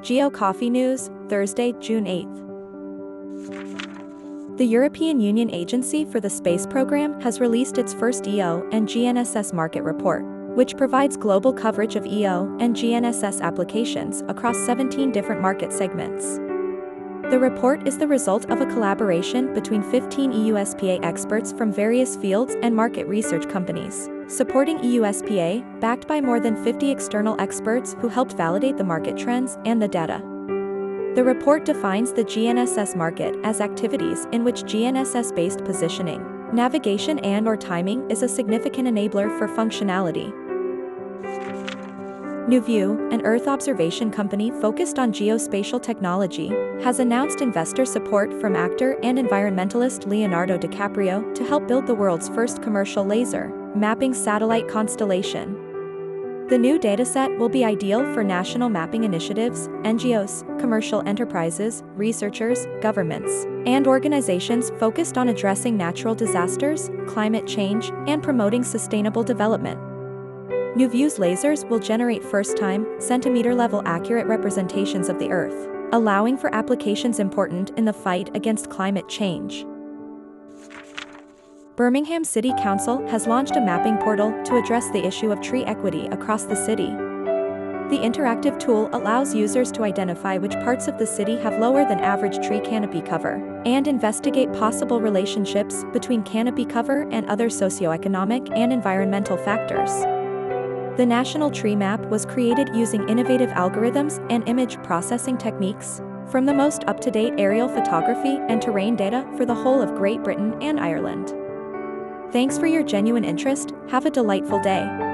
Geo Coffee News, Thursday, June 8th. The European Union Agency for the Space Program has released its first EO and GNSS market report, which provides global coverage of EO and GNSS applications across 17 different market segments. The report is the result of a collaboration between 15 EUSPA experts from various fields and market research companies, supporting EUSPA, backed by more than 50 external experts who helped validate the market trends and the data. The report defines the GNSS market as activities in which GNSS-based positioning, navigation and or timing is a significant enabler for functionality, NuView, an Earth observation company focused on geospatial technology, has announced investor support from actor and environmentalist Leonardo DiCaprio to help build the world's first commercial laser mapping satellite constellation. The new dataset will be ideal for national mapping initiatives, NGOs, commercial enterprises, researchers, governments, and organizations focused on addressing natural disasters, climate change, and promoting sustainable development. NuView's lasers will generate first-time, centimeter-level accurate representations of the Earth, allowing for applications important in the fight against climate change. Birmingham City Council has launched a mapping portal to address the issue of tree equity across the city. The interactive tool allows users to identify which parts of the city have lower than average tree canopy cover, and investigate possible relationships between canopy cover and other socioeconomic and environmental factors. The National Tree Map was created using innovative algorithms and image processing techniques, from the most up-to-date aerial photography and terrain data for the whole of Great Britain and Ireland. Thanks for your genuine interest, have a delightful day.